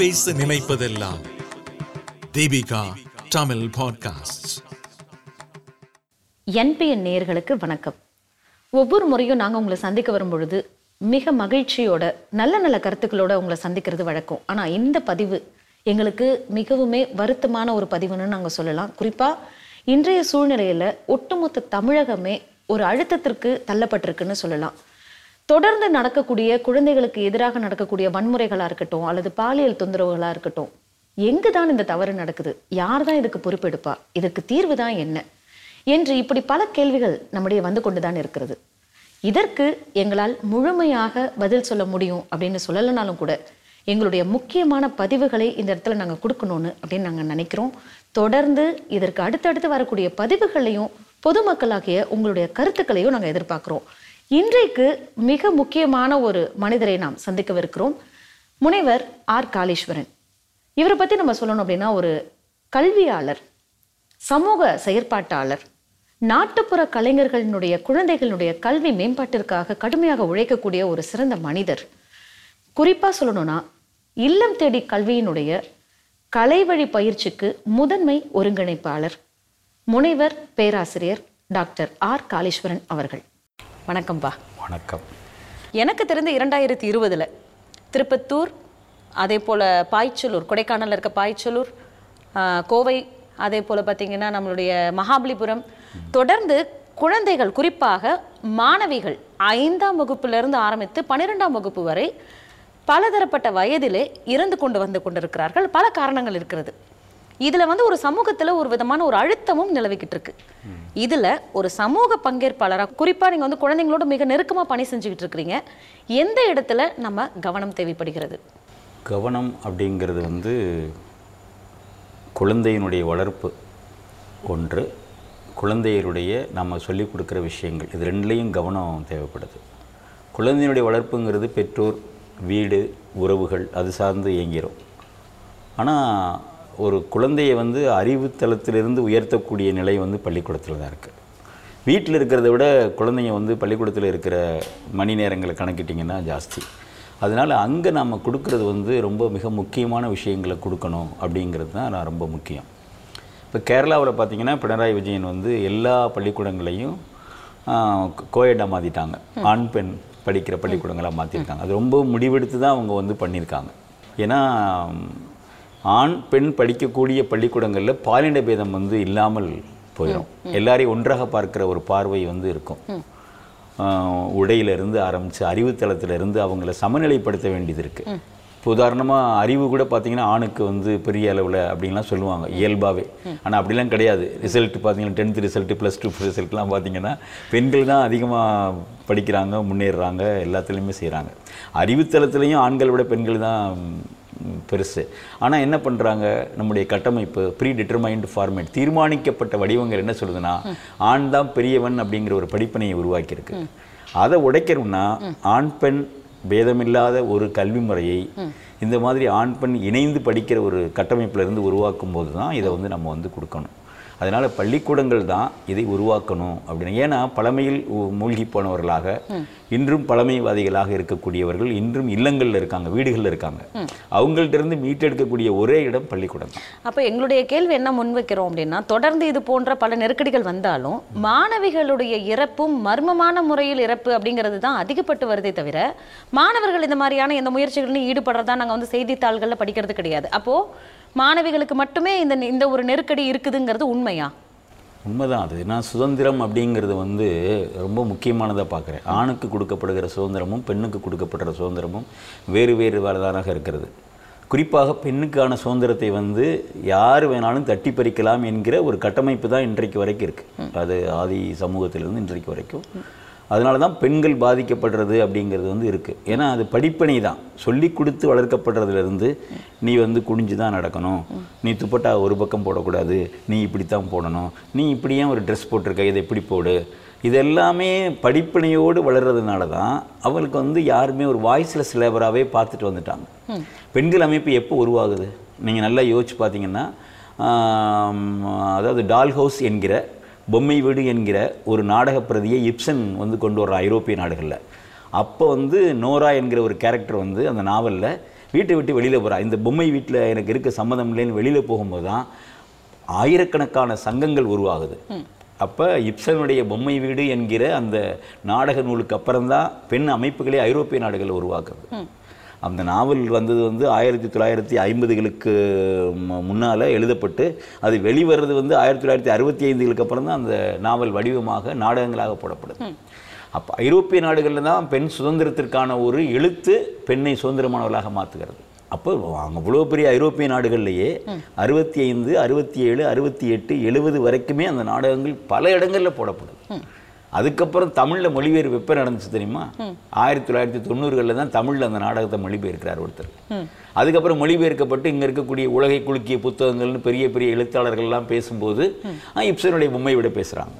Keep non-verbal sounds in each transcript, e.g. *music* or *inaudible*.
பேச. நினைப்பதெல்லாம். Deepika Tamil podcast NPN நேயர்களுக்கு வணக்கம். ஒவ்வொரு முறையும் நாங்கள் உங்களை சந்திக்க வரும் பொழுது மிக மகிழ்ச்சியோட நல்ல நல்ல கருத்துக்களோட உங்களை சந்திக்கிறது வழக்கம். ஆனால் இந்த பதிவு எங்களுக்கு மிகவுமே வருத்தமான ஒரு பதிவுன்னு நாங்கள் சொல்லலாம். குறிப்பாக இன்றைய சூழ்நிலையில் ஒட்டுமொத்த தமிழகமே ஒரு அழுத்தத்திற்கு தள்ளப்பட்டிருக்குன்னு சொல்லலாம். தொடர்ந்து நடக்கக்கூடிய குழந்தைகளுக்கு எதிராக நடக்கக்கூடிய வன்முறைகளாக இருக்கட்டும் அல்லது பாலியல் தொந்தரவுகளாக இருக்கட்டும் எங்கு தான் இந்த தவறு நடக்குது? யார் தான் இதுக்கு பொறுப்பெடுப்பா? இதற்கு தீர்வு தான் என்ன? என்று இப்படி பல கேள்விகள் நம்முடைய வந்து கொண்டுதான் இருக்கிறது. இதற்கு எங்களால் முழுமையாக பதில் சொல்ல முடியும் அப்படின்னு சொல்லலைனாலும் கூட எங்களுடைய முக்கியமான பதிவுகளை இந்த இடத்துல நாங்கள் கொடுக்கணும்னு அப்படின்னு நாங்கள் நினைக்கிறோம். தொடர்ந்து இதற்கு அடுத்தடுத்து வரக்கூடிய பதிவுகளையும் பொதுமக்களாகிய உங்களுடைய கருத்துக்களையும் நாங்கள் எதிர்பார்க்குறோம். இன்றைக்கு மிக முக்கியமான ஒரு மனிதரை நாம் சந்திக்கவிருக்கிறோம். முனைவர் ஆர். காளீஸ்வரன். இவரை பற்றி நம்ம சொல்லணும் அப்படின்னா ஒரு கல்வியாளர் சமூக செயற்பாட்டாளர் நாட்டுப்புற கலைஞர்களினுடைய குழந்தைகளினுடைய கல்வி மேம்பாட்டிற்காக கடுமையாக உழைக்கக்கூடிய ஒரு சிறந்த மனிதர். குறிப்பாக சொல்லணும்னா இல்லம் தேடி கல்வியினுடைய கலைவழி பயிற்சிக்கு முதன்மை ஒருங்கிணைப்பாளர் முனைவர் பேராசிரியர் டாக்டர் ஆர். காளீஸ்வரன் அவர்கள். வணக்கம்பா. வணக்கம். எனக்கு தெரிந்த இரண்டாயிரத்தி இருபதுல திருப்பத்தூர் அதே போல் பாய்ச்சலூர் கொடைக்கானலில் இருக்க பாய்ச்சலூர் கோவை அதே போல் பார்த்தீங்கன்னா நம்மளுடைய மகாபலிபுரம் தொடர்ந்து குழந்தைகள் குறிப்பாக மாணவிகள் ஐந்தாம் வகுப்பிலிருந்து ஆரம்பித்து பன்னிரெண்டாம் வகுப்பு வரை பலதரப்பட்ட வயதிலே இறந்து கொண்டு வந்து கொண்டிருக்கிறார்கள். பல காரணங்கள் இருக்கிறது. இதுல வந்து ஒரு சமூகத்துல ஒரு விதமான ஒரு அழுத்தமும் நிலவிக்கிட்டு இருக்கு. இதுல ஒரு சமூக பங்கேற்பாளரா குறிப்பா நீங்க வந்து குழந்தைங்களோட மிக நெருக்கமா பணி செஞ்சுக்கிட்டு இருக்கிறீங்க. எந்த இடத்துல நம்ம கவனம் தேவைப்படுகிறது? கவனம் அப்படிங்கிறது வந்து குழந்தையினுடைய வளர்ப்பு ஒன்று. குழந்தையருடைய நம்ம சொல்லிக் கொடுக்குற விஷயங்கள் இது ரெண்டுலேயும் கவனம் தேவைப்படுது. குழந்தையினுடைய வளர்ப்புங்கிறது பெற்றோர் வீடு உறவுகள் அது சார்ந்து இயங்கிறோம் ஆனால் ஒரு குழந்தையை வந்து அறிவுத்தளத்திலிருந்து உயர்த்தக்கூடிய நிலை வந்து பள்ளிக்கூடத்தில் தான் இருக்குது வீட்டில் இருக்கிறத விட குழந்தைங்க வந்து பள்ளிக்கூடத்தில் இருக்கிற மணி நேரங்களை கணக்கிட்டிங்கன்னா ஜாஸ்தி. அதனால் அங்கே நம்ம கொடுக்கறது வந்து ரொம்ப மிக முக்கியமான விஷயங்களை கொடுக்கணும் அப்படிங்கிறது தான் நான் ரொம்ப முக்கியம். இப்போ கேரளாவில் பார்த்தீங்கன்னா பினராயி விஜயன் வந்து எல்லா பள்ளிக்கூடங்களையும் கோயடாக மாற்றிட்டாங்க ஆண் பெண் படிக்கிற பள்ளிக்கூடங்களாக மாற்றிருக்காங்க அது ரொம்ப முடிவெடுத்து தான் அவங்க வந்து பண்ணியிருக்காங்க ஏன்னா ஆண் பெண் படிக்கக்கூடிய பள்ளிக்கூடங்களில் பாலின பேதம் வந்து இல்லாமல் போயிடும் எல்லாரையும் ஒன்றாக பார்க்கிற ஒரு பார்வை வந்து இருக்கும். உடையிலிருந்து ஆரம்பித்து அறிவுத்தளத்திலிருந்து அவங்கள சமநிலைப்படுத்த வேண்டியது இருக்குது இப்போ உதாரணமாக அறிவு கூட பார்த்தீங்கன்னா ஆணுக்கு வந்து பெரிய அளவில் அப்படின்லாம் சொல்லுவாங்க இயல்பாகவே ஆனால் அப்படிலாம் கிடையாது. ரிசல்ட் பார்த்தீங்கன்னா டென்த் ரிசல்ட் ப்ளஸ் டூ ரிசல்ட்லாம் பார்த்தீங்கன்னா பெண்கள் தான் அதிகமாக படிக்கிறாங்க முன்னேறுறாங்க எல்லாத்துலேயுமே செய்கிறாங்க அறிவுத்தளத்துலேயும் ஆண்களை விட பெண்கள் தான் பெருசு. ஆனால் என்ன பண்ணுறாங்க நம்முடைய கட்டமைப்பு ப்ரீ டிட்டர்மைன்டு ஃபார்மேட் தீர்மானிக்கப்பட்ட வடிவங்கள் என்ன சொல்லுதுன்னா ஆண் தான் பெரியவன் அப்படிங்கிற ஒரு படிப்பினையை உருவாக்கியிருக்கு. அதை உடைக்கணும்னா ஆண் பெண் பேதமில்லாத ஒரு கல்வி முறையை இந்த மாதிரி ஆண் பெண் இணைந்து படிக்கிற ஒரு கட்டமைப்புல இருந்து உருவாக்கும் போது தான் இதை வந்து நம்ம வந்து கொடுக்கணும். அதனால் பள்ளிக்கூடங்கள் தான் இதை உருவாக்கணும் அப்படின்னு. ஏன்னா பழமையில் மூழ்கி போனவர்களாக இன்றும் பழமைவாதிகளாக இருக்கக்கூடியவர்கள் இன்றும் இல்லங்களில் இருக்காங்க வீடுகளில் இருக்காங்க. அவங்கள்ட்ட இருந்து மீட்டெடுக்கக்கூடிய ஒரே இடம் பள்ளிக்கூடம் அப்ப எங்களுடைய கேள்வி என்ன முன்வைக்கிறோம் அப்படின்னா தொடர்ந்து இது போன்ற பல நெருக்கடிகள் வந்தாலும் மாணவிகளுடைய இறப்பும் மர்மமான முறையில் இறப்பு அப்படிங்கிறது தான் அதிகப்பட்டு வருதே தவிர மாணவர்கள் இந்த மாதிரியான எந்த முயற்சிகளிலும் ஈடுபடுறதா நாங்க வந்து செய்தித்தாள்கள்ல படிக்கிறது கிடையாது. அப்போ மாணவிகளுக்கு மட்டுமே இந்த இந்த ஒரு நெருக்கடி இருக்குதுங்கிறது உண்மையா? உண்மைதான். அது நான் சுதந்திரம் அப்படிங்கிறது வந்து ரொம்ப முக்கியமானதாக பார்க்குறேன். ஆணுக்கு கொடுக்கப்படுகிற சுதந்திரமும் பெண்ணுக்கு கொடுக்கப்படுற சுதந்திரமும் வேறு வேறு வேறுதானாக இருக்கிறது. குறிப்பாக பெண்ணுக்கான சுதந்திரத்தை வந்து யார் வேணாலும் தட்டி பறிக்கலாம் என்கிற ஒரு கட்டமைப்பு தான் இன்றைக்கு வரைக்கும் இருக்குது அது ஆதி சமூகத்திலிருந்து இன்றைக்கு வரைக்கும். அதனால தான் பெண்கள் பாதிக்கப்படுறது அப்படிங்கிறது வந்து இருக்குது ஏன்னா அது படிப்பனை தான். சொல்லி கொடுத்து வளர்க்கப்படுறதுலேருந்து நீ வந்து குனிஞ்சு தான் நடக்கணும். நீ துப்பட்டா ஒரு பக்கம் போடக்கூடாது. நீ இப்படித்தான் போடணும். நீ இப்படி ஏன் ஒரு ட்ரெஸ் போட்டிருக்க. இதை இப்படி போடு. இது எல்லாமே படிப்பினையோடு வளர்றதுனால தான் அவங்களுக்கு வந்து யாருமே ஒரு வாய்ஸ்லெஸ் லேபராகவே பார்த்துட்டு வந்துட்டாங்க. பெண்கள் அமைப்பு எப்போ உருவாகுது? நீங்கள் நல்லா யோசிச்சு பார்த்தீங்கன்னா அதாவது டால் ஹவுஸ் என்கிற பொம்மை வீடு என்கிற ஒரு நாடகப் பிரதியை இப்சன் வந்து கொண்டு வர்ற ஐரோப்பிய நாடுகளில். அப்போ வந்து நோரா என்கிற ஒரு கேரக்டர் வந்து அந்த நாவலில் வீட்டை விட்டு வெளியில் போகிறா இந்த பொம்மை வீட்டில் எனக்கு இருக்க சம்மதம் இல்லைன்னு வெளியில் போகும்போது தான் ஆயிரக்கணக்கான சங்கங்கள் உருவாகுது. அப்போ இப்சனுடைய பொம்மை வீடு என்கிற அந்த நாடக நூலுக்கு அப்புறம்தான் பெண் அமைப்புகளே ஐரோப்பிய நாடுகளில் உருவாக்குறது அந்த நாவல் வந்தது வந்து ஆயிரத்தி தொள்ளாயிரத்தி ஐம்பதுகளுக்கு முன்னால் எழுதப்பட்டு அது வெளிவர்றது வந்து ஆயிரத்தி தொள்ளாயிரத்தி அறுபத்தி ஐந்துகளுக்கு அப்புறம் தான் அந்த நாவல் வடிவமாக நாடகங்களாக போடப்படுது. அப்போ ஐரோப்பிய நாடுகளில் தான் பெண் சுதந்திரத்திற்கான ஒரு எழுத்து பெண்ணை சுதந்திரமானவர்களாக மாற்றுகிறது அப்போ அவ்வளோ பெரிய ஐரோப்பிய நாடுகள்லேயே அறுபத்தி ஐந்து அறுபத்தி ஏழு அறுபத்தி எட்டு எழுபது வரைக்குமே அந்த நாடகங்கள் பல இடங்களில் போடப்படுது. அதுக்கப்புறம் தமிழில் மொழிபெயர்ப்பு எப்போ நடந்துச்சு தெரியுமா? ஆயிரத்தி தொள்ளாயிரத்தி தொண்ணூறுகளில் தான் தமிழில் அந்த நாடகத்தை மொழிபெயர்க்கிறார் ஒருத்தர். அதுக்கப்புறம் மொழிபெயர்க்கப்பட்டு இங்கே இருக்கக்கூடிய உலகை குலுக்கிய புத்தகங்கள்னு பெரிய பெரிய எழுத்தாளர்கள்லாம் பேசும்போது இப்சனுடைய பொம்மை விட பேசுகிறாங்க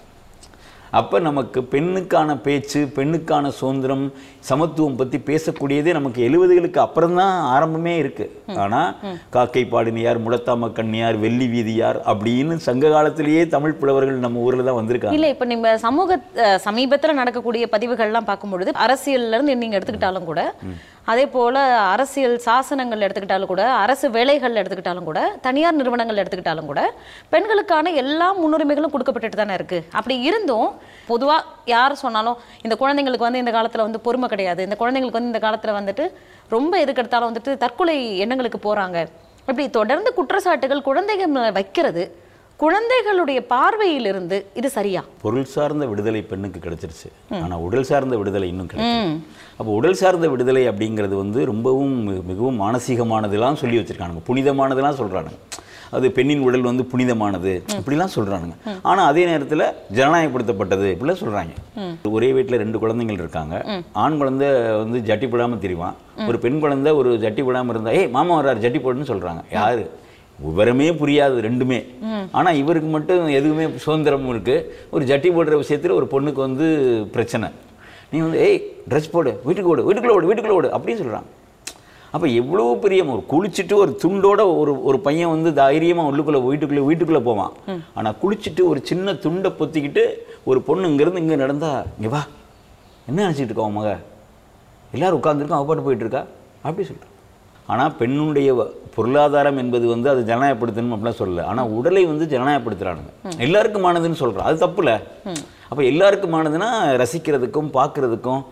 அப்போ நமக்கு பெண்ணுக்கான பேச்சு பெண்ணுக்கான சுதந்திரம் சமத்துவம் பற்றி பேசக்கூடியதே நமக்கு எழுபதுகளுக்கு அப்புறம் தான் ஆரம்பமே இருக்கு. ஆனால் காக்கை பாடினியார் முடத்தாம கண்ணியார் வெள்ளி வீதியார் அப்படின்னு சங்க காலத்திலேயே தமிழ் புலவர்கள் நம்ம ஊரில் தான் வந்திருக்காங்க. இல்ல இப்ப நீங்க சமூக சமீபத்துல நடக்கக்கூடிய பதிவுகள்லாம் பார்க்கும் பொழுது அரசியல்ல இருந்து நீங்க எடுத்துக்கிட்டாலும் கூட அதே போல் அரசியல் சாசனங்கள் எடுத்துக்கிட்டாலும் கூட அரசு வேலைகள் எடுத்துக்கிட்டாலும் கூட தனியார் நிறுவனங்கள் எடுத்துக்கிட்டாலும் கூட பெண்களுக்கான எல்லா முன்னுரிமைகளும் கொடுக்கப்பட்டுட்டு தானே இருக்குது அப்படி இருந்தும் பொதுவாக யார் சொன்னாலும் இந்த குழந்தைங்களுக்கு வந்து இந்த காலத்தில் வந்து பொறுமை கிடையாது. இந்த குழந்தைங்களுக்கு வந்து இந்த காலத்தில் வந்துட்டு ரொம்ப எதுக்கெடுத்தாலும் வந்துட்டு தற்கொலை எண்ணங்களுக்கு போகிறாங்க இப்படி தொடர்ந்து குற்றச்சாட்டுகள் குழந்தைகள் வைக்கிறது குழந்தைகளுடைய பார்வையிலிருந்து இது சரியா? பொருள் சார்ந்த விடுதலை பெண்ணுக்கு கிடைச்சிருச்சு. ஆனால் உடல் சார்ந்த விடுதலை இன்னும் கிடைக்கல. அப்போ உடல் சார்ந்த விடுதலை அப்படிங்கிறது வந்து ரொம்பவும் மிகவும் மானசீகமானதெல்லாம் சொல்லி வச்சிருக்கானுங்க. புனிதமானதெல்லாம் சொல்றானுங்க. அது பெண்ணின் உடல் வந்து புனிதமானது இப்படிலாம் சொல்றானுங்க. ஆனா அதே நேரத்துல ஜனநாயகப்படுத்தப்பட்டது இப்படிலாம் சொல்றாங்க. ஒரே வீட்டில் ரெண்டு குழந்தைகள் இருக்காங்க. ஆண் குழந்தை வந்து ஜட்டி போடாம தெரியுவான் ஒரு பெண் குழந்தை ஒரு ஜட்டி போடாம இருந்தா ஏய் மாமா வர்றாரு ஜட்டி போடுன்னு சொல்றாங்க. யாரு? விவரமே புரியாது ரெண்டுமே. ஆனா இவருக்கு மட்டும் எதுவுமே சுதந்திரமும் இருக்கு. ஒரு ஜட்டி போடுற விஷயத்துல ஒரு பொண்ணுக்கு வந்து பிரச்சனை. நீ வந்து ஏய் ட்ரெஸ் போடு வீட்டுக்கு ஓடு வீட்டுக்குள்ள ஓடு வீட்டுக்குள்ள ஓடு அப்படின்னு சொல்றாங்க. அப்ப எவ்வளோ பெரிய ஒரு குளிச்சுட்டு ஒரு துண்டோட ஒரு ஒரு பையன் வந்து தைரியமா உள்ளுக்குள்ள வீட்டுக்குள்ள வீட்டுக்குள்ள போவான். ஆனா குளிச்சுட்டு ஒரு சின்ன துண்டை பொத்திக்கிட்டு ஒரு பொண்ணு இங்கிருந்து இங்க நடந்தா இங்க வா என்ன நினச்சிட்டு இருக்கா உன் மக? எல்லாரும் உட்காந்துருக்கோம் அவ பாட்டு போயிட்டு இருக்கா? அப்படி சொல்றான். ஆனா பெண்ணுடைய பொருளாதாரம் என்பது வந்து அது ஜனநாயகப்படுத்தணும் அப்படிலாம் சொல்லல. ஆனா உடலை வந்து ஜனநாயகப்படுத்துறானுங்க. எல்லாருக்குமானதுன்னு சொல்றோம் அது தப்புல அப்ப எல்லாருக்குமானதுன்னா ரசிக்கிறதுக்கும் பார்க்கறதுக்கும்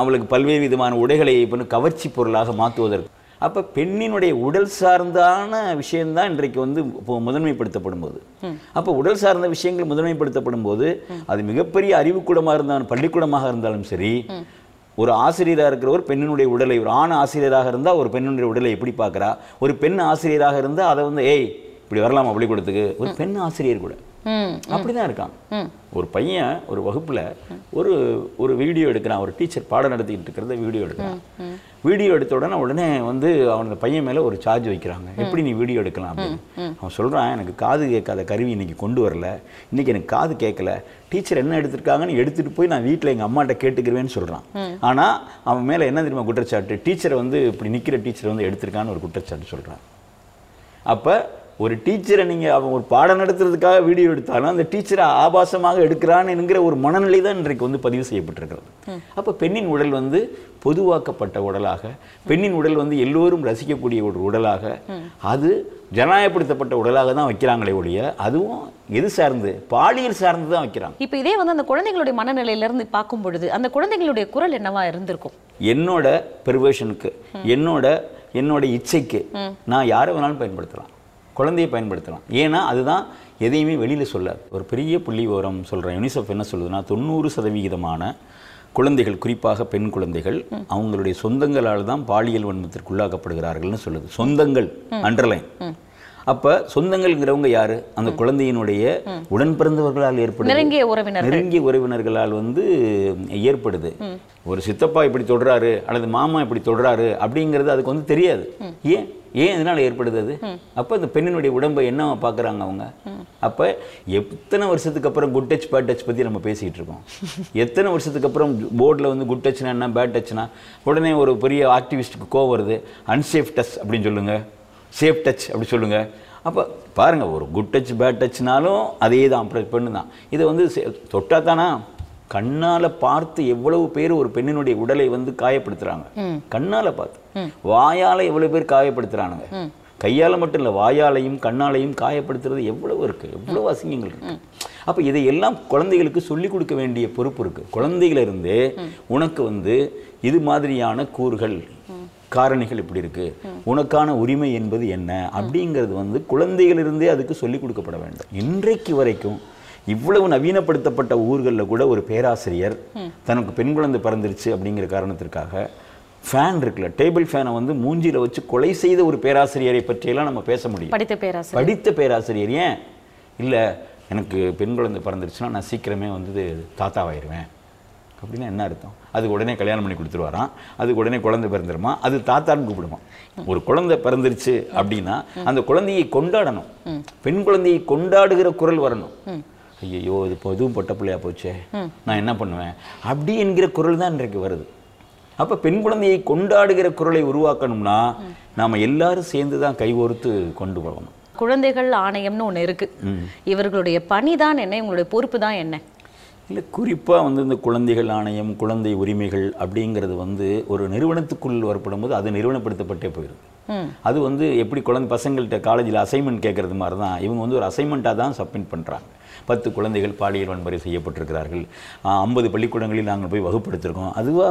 அவளுக்கு பல்வேறு விதமான உடைகளை இப்போ கவர்ச்சி பொருளாக மாற்றுவதற்கு அப்ப பெண்ணினுடைய உடல் சார்ந்தான விஷயம்தான் இன்றைக்கு வந்து இப்போ முதன்மைப்படுத்தப்படும் போது அப்ப உடல் சார்ந்த விஷயங்கள் முதன்மைப்படுத்தப்படும் போது அது மிகப்பெரிய அறிவுக்கூடமாக இருந்தாலும் பள்ளிக்கூடமாக இருந்தாலும் சரி ஒரு ஆசிரியராக இருக்கிறவர் பெண்ணினுடைய உடலை ஒரு ஆண் ஆசிரியராக இருந்தால் ஒரு பெண்ணினுடைய உடலை எப்படி பார்க்குறா? ஒரு பெண் ஆசிரியராக இருந்தால் அதை வந்து ஏய் இப்படி வரலாமா பள்ளிக்கூடத்துக்கு? ஒரு பெண் ஆசிரியர் கூட. ம் அப்படிதான் இருக்கான். ஒரு பையன் ஒரு வகுப்புல ஒரு ஒரு வீடியோ எடுக்கிறான். ஒரு டீச்சர் பாடம் நடத்திக்கிட்டு இருக்கிறத வீடியோ எடுக்கிறான். வீடியோ எடுத்த உடனே உடனே வந்து அவன் அந்த பையன் மேல ஒரு சார்ஜ் வைக்கிறாங்க. எப்படி நீ வீடியோ எடுக்கலாம் அப்படின்னு. அவன் சொல்றான் எனக்கு காது கேட்காத கருவி இன்னைக்கு கொண்டு வரல. இன்னைக்கு எனக்கு காது கேட்கல. டீச்சர் என்ன எடுத்திருக்காங்கன்னு எடுத்துட்டு போய் நான் வீட்டில் எங்க அம்மாட்ட கேட்டுக்கிறேன்னு சொல்றான். ஆனா அவன் மேல என்ன தெரியுமா குற்றச்சாட்டு? டீச்சரை வந்து இப்படி நிக்கிற டீச்சர் வந்து எடுத்திருக்கான்னு ஒரு குற்றச்சாட்டு சொல்றான். அப்ப ஒரு டீச்சரை நீங்க அவன் ஒரு பாடம் நடத்துறதுக்காக வீடியோ எடுத்தாலும் அந்த டீச்சரை ஆபாசமாக எடுக்கிறான்னுங்கிற ஒரு மனநிலை தான் இன்றைக்கு வந்து பதிவு செய்யப்பட்டிருக்கிறது. அப்ப பெண்ணின் உடல் வந்து பொதுவாக்கப்பட்ட உடலாக பெண்ணின் உடல் வந்து எல்லோரும் ரசிக்கக்கூடிய ஒரு உடலாக அது ஜனநாயகப்படுத்தப்பட்ட உடலாக தான் வைக்கிறாங்களே ஒழிய அதுவும் எது சார்ந்து? பாலியல் சார்ந்து தான் வைக்கிறாங்க. இப்போ இதே வந்து அந்த குழந்தைகளுடைய மனநிலையில இருந்து பார்க்கும் பொழுது அந்த குழந்தைகளுடைய குரல் என்னவா இருந்திருக்கும்? என்னோட பெர்வேஷனுக்கு என்னோட என்னோட இச்சைக்கு நான் யாரை வேணாலும் பயன்படுத்தலாம். குழந்தையை பயன்படுத்தலாம். ஏன்னா அதுதான் எதையுமே வெளியில் சொல்லாது. ஒரு பெரிய புள்ளி விவரம் சொல்கிறேன் யுனிசெஃப் என்ன சொல்லுதுன்னா தொண்ணூறு சதவிகிதமான குழந்தைகள் குறிப்பாக பெண் குழந்தைகள் அவங்களுடைய சொந்தங்களால் தான் பாலியல் வன்மத்திற்கு உள்ளாக்கப்படுகிறார்கள்னு சொல்லுது. சொந்தங்கள் அண்டர்லைன் அப்ப சொந்தங்கள்ங்கிறவங்க யாரு? அந்த குழந்தையினுடைய உடன் பிறந்தவர்களால் ஏற்படுது. நெருங்கிய உறவினர் நெருங்கிய உறவினர்களால் வந்து ஏற்படுது. ஒரு சித்தப்பா இப்படி தொடுறாரு அல்லது மாமா இப்படி தொடுறாரு அப்படிங்கிறது அதுக்கு வந்து தெரியாது. ஏன்? ஏன் இதனால ஏற்படுது அது? அப்ப அந்த பெண்ணினுடைய உடம்பை என்ன பார்க்கறாங்க அவங்க? அப்ப எத்தனை வருஷத்துக்கு அப்புறம் குட் டச் பேட் டச் பத்தி நம்ம பேசிட்டு இருக்கோம். *laughs* எத்தனை வருஷத்துக்கு அப்புறம் போர்டில் வந்து குட் டச்னா என்ன பேட் டச்னா உடனே ஒரு பெரிய ஆக்டிவிஸ்ட்டுக்கு கோவம் வருது. அன்சேஃப் டச் அப்படின்னு சொல்லுங்க. சேஃப் டச் அப்படி சொல்லுங்க. அப்போ பாருங்க ஒரு குட் டச் பேட் டச்னாலும் அதே தான் அப்புறம் பெண்ணு தான் இதை வந்து தொட்டா தானா கண்ணால பார்த்து எவ்வளவு பேர் ஒரு பெண்ணினுடைய உடலை வந்து காயப்படுத்துறாங்க. கண்ணால பார்த்து. வாயால எவ்வளவு பேர் காயப்படுத்துறானுங்க. கையால மட்டும் இல்ல வாயாலையும் கண்ணாலையும் காயப்படுத்துறது எவ்வளவு இருக்கு எவ்வளவு அசிங்கங்கள் இருக்கு. அப்ப இதையெல்லாம் குழந்தைகளுக்கு சொல்லிக் கொடுக்க வேண்டிய பொறுப்பு இருக்கு. குழந்தைகள இருந்தே உனக்கு வந்து இது மாதிரியான கூறுகள் காரணிகள் இப்படி இருக்கு. உனக்கான உரிமை என்பது என்ன? அப்படிங்கிறது வந்து குழந்தைகளிலிருந்தே அதுக்கு சொல்லிக் கொடுக்கப்பட வேண்டும். இன்றைக்கு வரைக்கும் இவ்வளவு நவீனப்படுத்தப்பட்ட ஊர்களில் கூட ஒரு பேராசிரியர் தனக்கு பெண் குழந்தை பிறந்துருச்சு அப்படிங்கிற காரணத்திற்காக ஃபேன் இருக்குல்ல டேபிள் ஃபேனை வந்து மூஞ்சில வச்சு கொலை செய்த ஒரு பேராசிரியரை பற்றியெல்லாம் நம்ம பேச முடியும். படித்த பேராசிரியர். படித்த பேராசிரியர் ஏன்? இல்லை எனக்கு பெண் குழந்தை பிறந்துருச்சுன்னா நான் சீக்கிரமே வந்து தாத்தாவாயிருவேன். அப்படின்னா என்ன அர்த்தம்? அதுக்கு உடனே கல்யாணம் பண்ணி கொடுத்துருவாராம். அதுக்கு உடனே குழந்தை பிறந்துருமா? அது தாத்தான்னு கூப்பிடுமா? ஒரு குழந்தை பிறந்துருச்சு அப்படின்னா அந்த குழந்தையை கொண்டாடணும். பெண் குழந்தையை கொண்டாடுகிற குரல் வரணும். ஐயோ இது இப்போ இதுவும் பொட்ட பிள்ளையா போச்சே. நான் என்ன பண்ணுவேன்? அப்படி என்கிற குரல் தான் இன்றைக்கு வருது. அப்ப பெண் குழந்தையை கொண்டாடுகிற குரலை உருவாக்கணும்னா நாம எல்லாரும் சேர்ந்து தான் கைகோர்த்து கொண்டு போகணும். குழந்தைகள் ஆணையம்னு ஒண்ணு இருக்கு. இவர்களுடைய பணி தான் என்ன? இவங்களுடைய பொறுப்பு தான் என்ன? இல்லை குறிப்பாக வந்து இந்த குழந்தைகள் ஆணையம் குழந்தை உரிமைகள் அப்படிங்கிறது வந்து ஒரு நிறுவனத்துக்குள் வரப்படும் போது அது நிறுவனப்படுத்தப்பட்டே போயிடுது. அது வந்து எப்படி குழந்தை பசங்கள்கிட்ட காலேஜில் அசைன்மெண்ட் கேட்கறது மாதிரி தான் இவங்க வந்து ஒரு அசைன்மெண்ட்டாக தான் சப்மிட் பண்ணுறாங்க பத்து குழந்தைகள் பாலியல் வன்முறை செய்யப்பட்டிருக்கிறார்கள். ஐம்பது பள்ளிக்கூடங்களில் நாங்கள் போய் வகுப்படுத்திருக்கோம். அதுவா?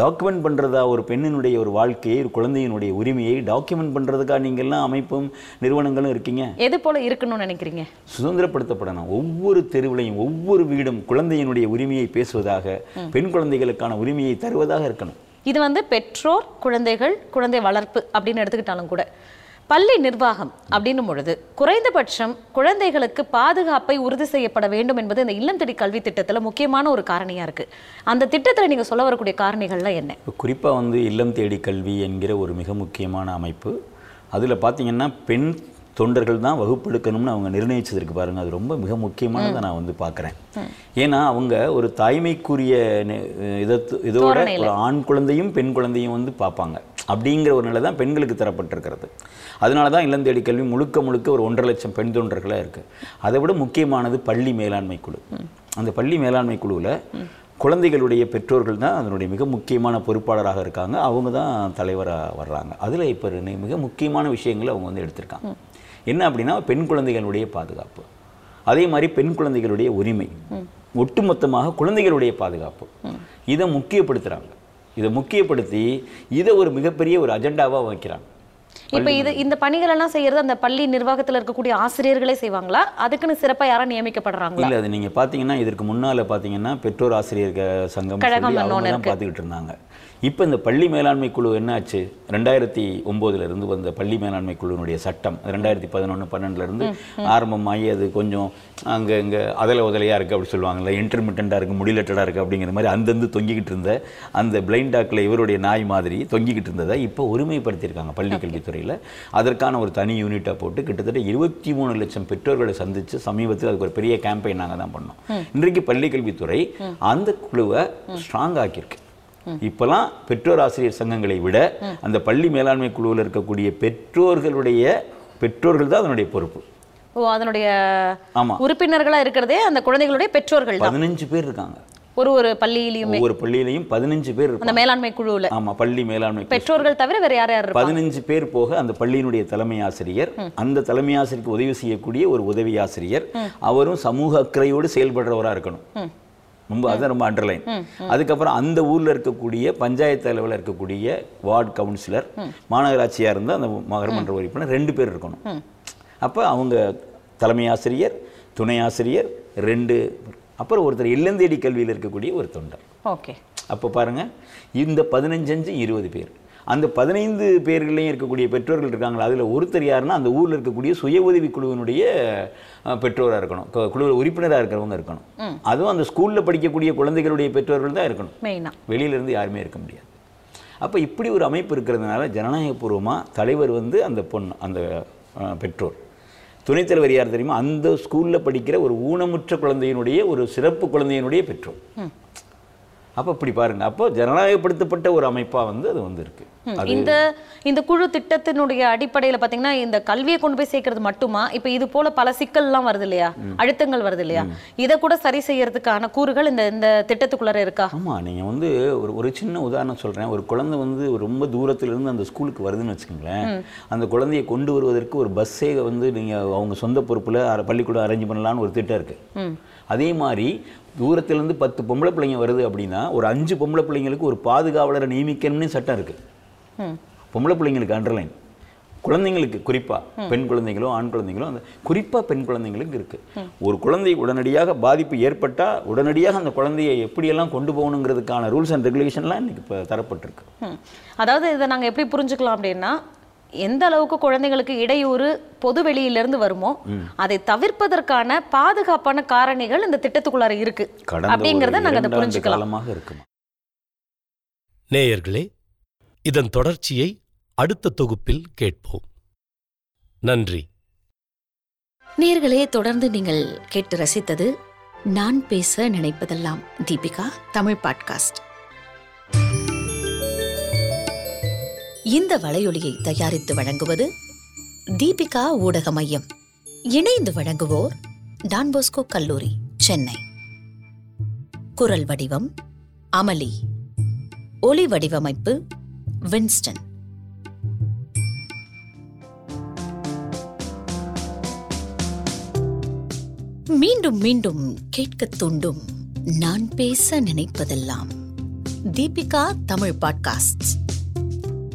டாக்குமெண்ட் பண்ணுறதா ஒரு பெண்ணினுடைய ஒரு வாழ்க்கையை ஒரு குழந்தையினுடைய உரிமையை டாக்குமெண்ட் பண்ணுறதுக்கா நீங்கள்லாம் அமைப்பும் நிறுவனங்களும் இருக்கீங்க? எது போல இருக்கணும்னு நினைக்கிறீங்க? சுதந்திரப்படுத்தப்படணும். ஒவ்வொரு தெருவிலையும் ஒவ்வொரு வீடும் குழந்தையினுடைய உரிமையை பேசுவதாக பெண் குழந்தைகளுக்கான உரிமையை தருவதாக இருக்கணும். இது வந்து பெற்றோர் குழந்தைகள் குழந்தை வளர்ப்பு அப்படின்னு எடுத்துக்கிட்டாலும் கூட. பள்ளி நிர்வாகம் அப்படின்னும் பொழுது குறைந்தபட்சம் குழந்தைகளுக்கு பாதுகாப்பை உறுதி செய்யப்பட வேண்டும் என்பது இந்த இல்லம் தேடி கல்வி திட்டத்தில் முக்கியமான ஒரு காரணியாக இருக்குது அந்த திட்டத்தில் நீங்கள் சொல்ல வரக்கூடிய காரணிகள்லாம் என்ன? குறிப்பாக வந்து இல்லம் தேடி கல்வி என்கிற ஒரு மிக முக்கியமான அமைப்பு. அதில் பார்த்தீங்கன்னா பெண் தொண்டர்கள் தான் வகுப்பெடுக்கணும்னு அவங்க நிர்ணயிச்சதற்கு பாருங்க. அது ரொம்ப மிக முக்கியமானதை நான் வந்து பார்க்குறேன். ஏன்னா அவங்க ஒரு தாய்மைக்குரிய இதத்து இதோட ஒரு ஆண் குழந்தையும் பெண் குழந்தையும் வந்து பார்ப்பாங்க. அப்படிங்கிற ஒரு நிலை தான் பெண்களுக்கு தரப்பட்டிருக்கிறது. அதனால தான் இல்லம் தேடி கல்வி முழுக்க முழுக்க ஒரு ஒன்றரை லட்சம் பெண் தொண்டர்களாக இருக்குது அதை விட முக்கியமானது பள்ளி மேலாண்மை குழு. அந்த பள்ளி மேலாண்மை குழுவில் குழந்தைகளுடைய பெற்றோர்கள் தான் அதனுடைய மிக முக்கியமான பொறுப்பாளராக இருக்காங்க. அவங்க தான் தலைவராக வர்றாங்க. அதில் இப்போ மிக முக்கியமான விஷயங்களை அவங்க வந்து எடுத்திருக்காங்க. என்ன அப்படின்னா பெண் குழந்தைகளுடைய பாதுகாப்பு. அதே மாதிரி பெண் குழந்தைகளுடைய உரிமை. ஒட்டுமொத்தமாக குழந்தைகளுடைய பாதுகாப்பு. இதை முக்கியப்படுத்துகிறாங்க இதை முக்கியப்படுத்தி இதை ஒரு மிகப்பெரிய ஒரு அஜெண்டாவாக வைக்கிறாங்க. இப்ப இது இந்த பணிகள் எல்லாம் செய்யறது அந்த பள்ளி நிர்வாகத்துல இருக்கக்கூடிய ஆசிரியர்களே செய்வாங்களா? அதுக்குன்னு சிறப்பா யாரா நியமிக்கப்படுறாங்களா? இல்ல அது நீங்க பாத்தீங்கன்னா இதற்கு முன்னால பாத்தீங்கன்னா பெற்றோர் ஆசிரியர் க- சங்கம் பார்த்துக்கிட்டு இருந்தாங்க. இப்போ இந்த பள்ளி மேலாண்மை குழு என்னாச்சு? ரெண்டாயிரத்தி ஒம்போதுல இருந்து வந்த பள்ளி மேலாண்மை குழுவினுடைய சட்டம் ரெண்டாயிரத்தி பதினொன்று பன்னெண்டுல இருந்து ஆரம்பமாகி அது கொஞ்சம் அங்க இங்க அதல உதலையா இருக்கு அப்படி சொல்லுவாங்கல்ல இன்டர்மிட்டண்டாக இருக்கு முடிலட்டடாக இருக்கு அப்படிங்கிற மாதிரி அந்தந்து தொங்கிக்கிட்டு இருந்த அந்த பிளைண்ட் டாக்ல இவருடைய நாய் மாதிரி தொங்கிக்கிட்டு இருந்ததை இப்போ ஒருமைப்படுத்தியிருக்காங்க பள்ளி கல்வித்துறையில. அதற்கான ஒரு தனி யூனிட்டை போட்டு கிட்டத்தட்ட இருபத்தி மூணு லட்சம் பெற்றோர்களை சந்திச்சு சமீபத்தில் அதுக்கு ஒரு பெரிய கேம்பெயின் நாங்க தான் பண்ணோம். இன்றைக்கு பள்ளி கல்வித்துறை அந்த குழுவை ஸ்ட்ராங் ஆக்கியிருக்கு. இப்போலாம் பெற்றோர் ஆசிரியர் சங்கங்களை விட அந்த பள்ளி மேலாண்மை குழுவில் இருக்கக்கூடிய பெற்றோர்களுடைய பெற்றோர்கள் தான் அதனுடைய பொறுப்பு. ஓ அதனுடைய ஆமா. உறுப்பினர்களா இருக்கிறதே அந்த குழந்தைகளுடைய பெற்றோர்கள் தான். பதினஞ்சு பேர் இருக்காங்க. ஒரு ஒரு பள்ளியிலயுமே. ஒவ்வொரு பள்ளியிலையும் பதினஞ்சு பேர் அந்த மேலாண்மை குழுவுல. ஆமா பள்ளி மேலாண்மை. பெற்றோர்கள் தவிர வேற யார் யார் பதினஞ்சு பேர் போக அந்த பள்ளியினுடைய தலைமை ஆசிரியர் அந்த தலைமை ஆசிரியருக்கு உதவி செய்யக்கூடிய ஒரு உதவி ஆசிரியர். அவரும் சமூக அக்கறையோடு செயல்படுறவரா இருக்கணும். ரொம்ப அதான் ரொம்ப அண்டர்லைன் அதுக்கப்புறம் அந்த ஊர்ல இருக்கக்கூடிய பஞ்சாயத்து அளவில் இருக்கக்கூடிய வார்டு கவுன்சிலர் மாநகராட்சியா இருந்தால் அந்த மகரமன்ற உறுப்பினர் ரெண்டு பேர் இருக்கணும். அப்ப அவங்க தலைமை ஆசிரியர் துணை ஆசிரியர் ரெண்டு அப்புறம் ஒருத்தர் இல்லந்தேடி கல்வியில் இருக்கக்கூடிய ஒரு தொண்டர். ஓகே. அப்போ பாருங்க இந்த பதினஞ்சஞ்சு இருபது பேர். அந்த பதினைந்து பேர்களையும் இருக்கக்கூடிய பெற்றோர்கள் இருக்காங்களா? அதில் ஒருத்தர் யாருன்னா அந்த ஊரில் இருக்கக்கூடிய சுய உதவி குழுவினுடைய பெற்றோராக இருக்கணும். குழுவில் உறுப்பினராக இருக்கிறவங்க இருக்கணும். அதுவும் அந்த ஸ்கூலில் படிக்கக்கூடிய குழந்தைகளுடைய பெற்றோர்கள் தான் இருக்கணும். மெயினா. வெளியில இருந்து யாருமே இருக்க முடியாது. அப்போ இப்படி ஒரு அமைப்பு இருக்கிறதுனால ஜனநாயகபூர்வமாக தலைவர் வந்து அந்த பொண்ணு அந்த பெற்றோர். துணைத் தலைவர் யார் தெரியுமா? அந்த ஸ்கூலில் படிக்கிற ஒரு ஊனமுற்ற குழந்தையினுடைய ஒரு சிறப்பு குழந்தையினுடைய பெற்றோர். அப்போ இப்படி பாருங்க. அப்போ ஜனநாயகப்படுத்தப்பட்ட ஒரு அமைப்பாக வந்து அது வந்து இருக்கு இந்த இந்த குழு திட்டத்தினுடைய அடிப்படையில பாத்தீங்கன்னா இந்த கல்வியை கொண்டு போய் சேர்க்கறது மட்டுமா? இப்ப இது போல பல சிக்கல்லாம் வருது இல்லையா? அழுத்தங்கள் வருது இல்லையா? இதை கூட சரி செய்யறதுக்கான கூறுகள் இந்த இந்த திட்டத்துக்குள்ளார இருக்கா? ஆமாம் நீங்கள் வந்து ஒரு ஒரு சின்ன உதாரணம் சொல்கிறேன் ஒரு குழந்தை வந்து ரொம்ப தூரத்துல இருந்து அந்த ஸ்கூலுக்கு வருதுன்னு வச்சுக்கோங்களேன். அந்த குழந்தையை கொண்டு வருவதற்கு ஒரு பஸ்ஸே வந்து நீங்கள் அவங்க சொந்த பொறுப்பில் பள்ளிக்கூடம் அரேஞ்ச் பண்ணலான்னு ஒரு திட்டம் இருக்குது அதே மாதிரி தூரத்துலேருந்து பத்து பொம்பளை பிள்ளைங்க வருது அப்படின்னா ஒரு அஞ்சு பொம்பளை பிள்ளைங்களுக்கு ஒரு பாதுகாவலரை நியமிக்கணும்னு சட்டம் இருக்குது. பொம்பளை பிள்ளைங்களுக்கு அண்டர்லைன் குழந்தைங்களுக்கு குறிப்பாக பெண் குழந்தைகளோ ஆண் குழந்தைகளோ அந்த குறிப்பாக பெண் குழந்தைங்களுக்கு இருக்குது ஒரு குழந்தை உடனடியாக பாதிப்பு ஏற்பட்டால் உடனடியாக அந்த குழந்தையை எப்படியெல்லாம் கொண்டு போகணுங்கிறதுக்கான ரூல்ஸ் அண்ட் ரெகுலேஷன்லாம் இன்னைக்கு இப்போ தரப்பட்டிருக்கு. அதாவது இதை நாங்க எப்படி புரிஞ்சுக்கலாம் அப்படின்னா எந்த அளவுக்கு குழந்தைகளுக்கு இடையூறு பொது வெளியிலிருந்து வருமோ அதை தவிர்ப்பதற்கான பாதுகாப்பான காரணிகள் இந்த திட்டத்துக்குள்ளார இருக்கு. அப்படிங்கறத ஒரு நாங்க அதை புரிஞ்சுக்கலாம். நேயர்களே இதன் தொடர்ச்சியை அடுத்த தொகுப்பில் கேட்போம். நன்றி. நேர்களே தொடர்ந்து நீங்கள் கேட்டு ரசித்தது நான் பேச நினைப்பதெல்லாம் தீபிகா தமிழ் பாட்காஸ்ட். இந்த வலையொலியை தயாரித்து வழங்குவது தீபிகா ஊடக மையம். இணைந்து வழங்குவோர் டான்போஸ்கோ கல்லூரி சென்னை. குரல் வடிவம் அமளி. ஒலி வடிவமைப்பு வின்ஸ்டன். மீண்டும் மீண்டும் கேட்கத் தூண்டும் நான் பேச நினைப்பதெல்லாம் தீபிகா தமிழ் பாட்காஸ்ட்.